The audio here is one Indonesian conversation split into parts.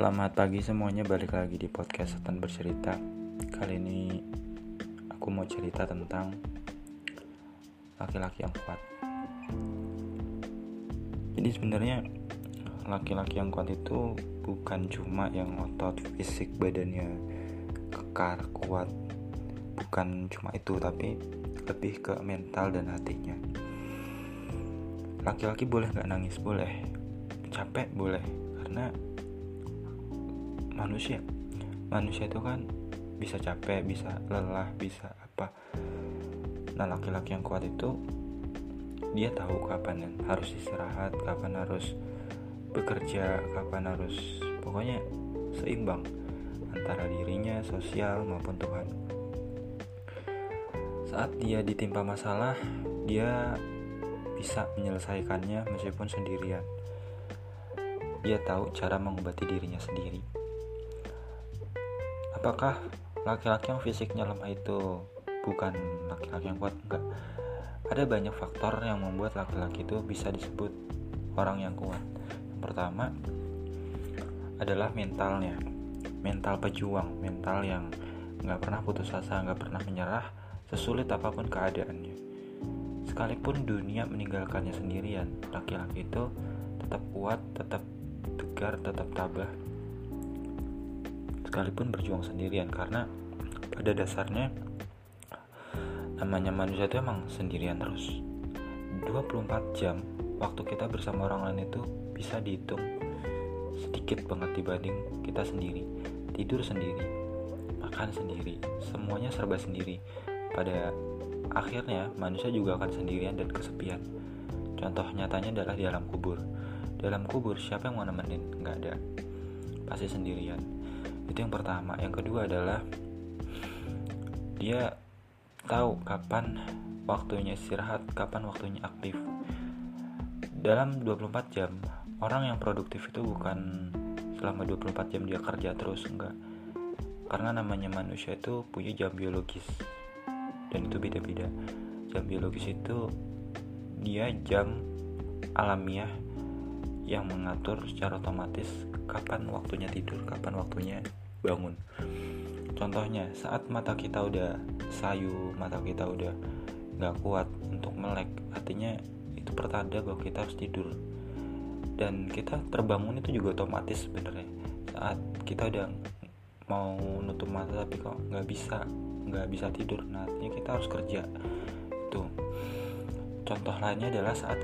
Selamat pagi semuanya, balik lagi di podcast Setan Bercerita. Kali ini aku mau cerita tentang laki-laki yang kuat. Jadi sebenarnya laki-laki yang kuat itu bukan cuma yang otot fisik badannya kekar, kuat. Bukan cuma itu, tapi lebih ke mental dan hatinya. Laki-laki boleh gak nangis? Boleh. Capek? Boleh. Karena manusia. Manusia itu kan bisa capek bisa lelah bisa apa. Nah laki-laki yang kuat itu dia tahu kapan harus istirahat kapan harus bekerja kapan harus pokoknya seimbang antara dirinya sosial maupun Tuhan. Saat dia ditimpa masalah dia bisa menyelesaikannya meskipun sendirian. Dia tahu cara mengobati dirinya sendiri apakah laki-laki yang fisiknya lemah itu bukan laki-laki yang kuat? Enggak ada banyak faktor yang membuat laki-laki itu bisa disebut orang yang kuat. Yang pertama adalah mentalnya. Mental pejuang mental yang nggak pernah putus asa nggak pernah menyerah sesulit apa pun keadaannya. Sekalipun dunia meninggalkannya sendirian laki-laki itu tetap kuat tetap tegar tetap tabah sekalipun berjuang sendirian karena pada dasarnya namanya manusia itu emang sendirian terus. 24 jam waktu kita bersama orang lain itu bisa dihitung sedikit banget dibanding kita sendiri. Tidur sendiri makan sendiri semuanya serba sendiri. Pada akhirnya manusia juga akan sendirian dan kesepian. Contoh nyatanya adalah di alam kubur. Dalam kubur siapa yang mau nemenin? Nggak ada. Pasti sendirian itu yang pertama. Yang kedua adalah dia tahu kapan waktunya istirahat kapan waktunya aktif. Dalam 24 jam orang yang produktif itu bukan selama 24 jam dia kerja terus enggak. Karena namanya manusia itu punya jam biologis dan itu beda-beda. Jam biologis itu dia jam alamiah yang mengatur secara otomatis kapan waktunya tidur kapan waktunya bangun. Contohnya saat mata kita udah sayu mata kita udah nggak kuat untuk melek artinya itu pertanda bahwa kita harus tidur. Dan kita terbangun itu juga otomatis sebenarnya. Saat kita udah mau nutup mata tapi kok nggak bisa nggak bisa tidur nah artinya kita harus kerja. Itu contoh lainnya adalah saat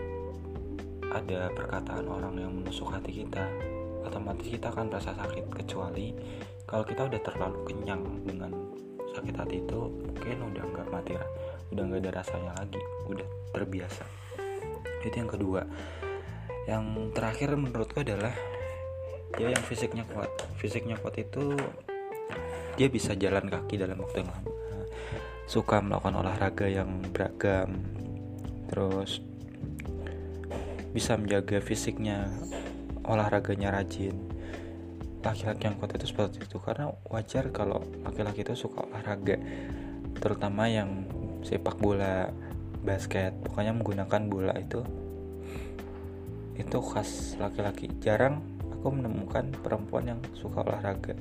ada perkataan orang yang menusuk hati kita otomatis kita akan merasa sakit. Kecuali kalau kita udah terlalu kenyang dengan sakit hati itu mungkin udah nggak mati udah nggak ada rasanya lagi udah terbiasa. Itu yang kedua. Yang terakhir menurutku adalah dia yang fisiknya kuat. Fisiknya kuat itu dia bisa jalan kaki dalam waktu yang lama. Suka melakukan olahraga yang beragam terus bisa menjaga fisiknya olahraganya rajin. Laki-laki yang kuat itu seperti itu karena wajar kalau laki-laki itu suka olahraga terutama yang sepak bola basket pokoknya menggunakan bola itu. Itu khas laki-laki. Jarang aku menemukan perempuan yang suka olahraga.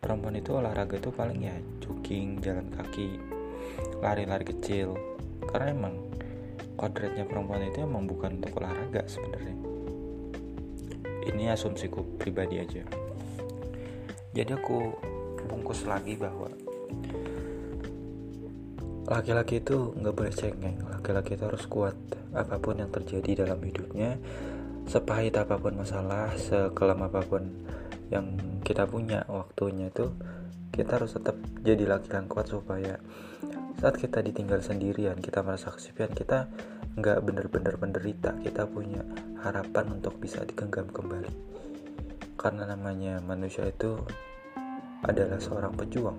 Perempuan itu olahraga itu paling ya jogging jalan kaki lari-lari kecil. Karena emang kodratnya perempuan itu emang bukan untuk olahraga sebenarnya. Ini asumsiku pribadi aja. Jadi aku bungkus lagi bahwa laki-laki itu nggak boleh cengeng. Laki-laki itu harus kuat. Apa pun yang terjadi dalam hidupnya sepahit apa pun masalah sekelam apa pun yang kita punya waktunya itu kita harus tetap jadi laki yang kuat supaya saat kita ditinggal sendirian kita merasa kesepian kita nggak bener-bener menderita. Kita punya harapan untuk bisa digenggam kembali. Karena namanya manusia itu adalah seorang pejuang.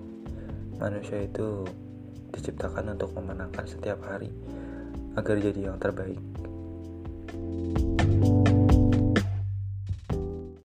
Manusia itu diciptakan untuk memenangkan setiap hari agar jadi yang terbaik. thank you